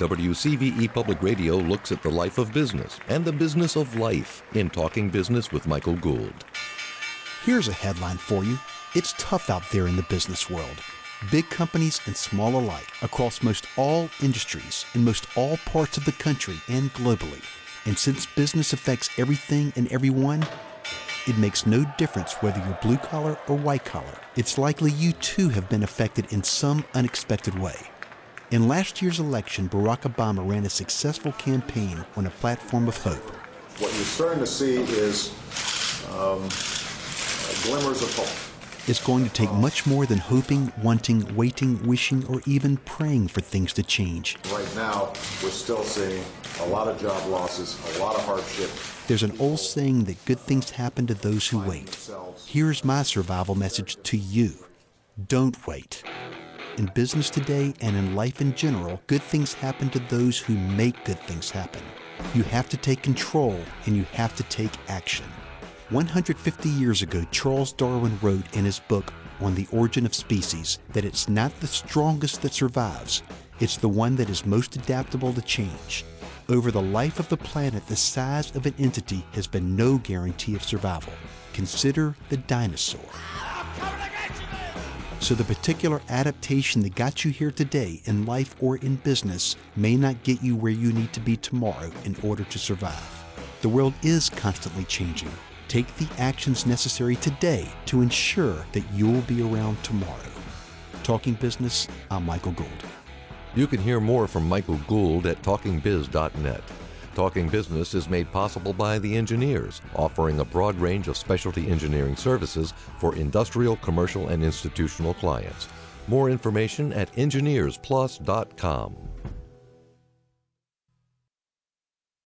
WCVE Public Radio looks at the life of business and the business of life in Talking Business with Michael Gould. Here's a headline for you. It's tough out there in the business world. Big companies and small alike, across most all industries in most all parts of the country and globally. And since business affects everything and everyone, it makes no difference whether you're blue collar or white collar. It's likely you too have been affected in some unexpected way. In last year's election, Barack Obama ran a successful campaign on a platform of hope. What you're starting to see is um, glimmers of hope. It's going to take much more than hoping, wanting, waiting, wishing, or even praying for things to change. Right now, we're still seeing a lot of job losses, a lot of hardship. There's an old saying that good things happen to those who wait. Here's my survival message to you don't wait. In business today and in life in general, good things happen to those who make good things happen. You have to take control and you have to take action. 150 years ago, Charles Darwin wrote in his book On the Origin of Species that it's not the strongest that survives, it's the one that is most adaptable to change. Over the life of the planet, the size of an entity has been no guarantee of survival. Consider the dinosaur. So, the particular adaptation that got you here today in life or in business may not get you where you need to be tomorrow in order to survive. The world is constantly changing. Take the actions necessary today to ensure that you'll be around tomorrow. Talking Business, I'm Michael Gould. You can hear more from Michael Gould at talkingbiz.net. Talking Business is made possible by the engineers, offering a broad range of specialty engineering services for industrial, commercial, and institutional clients. More information at engineersplus.com.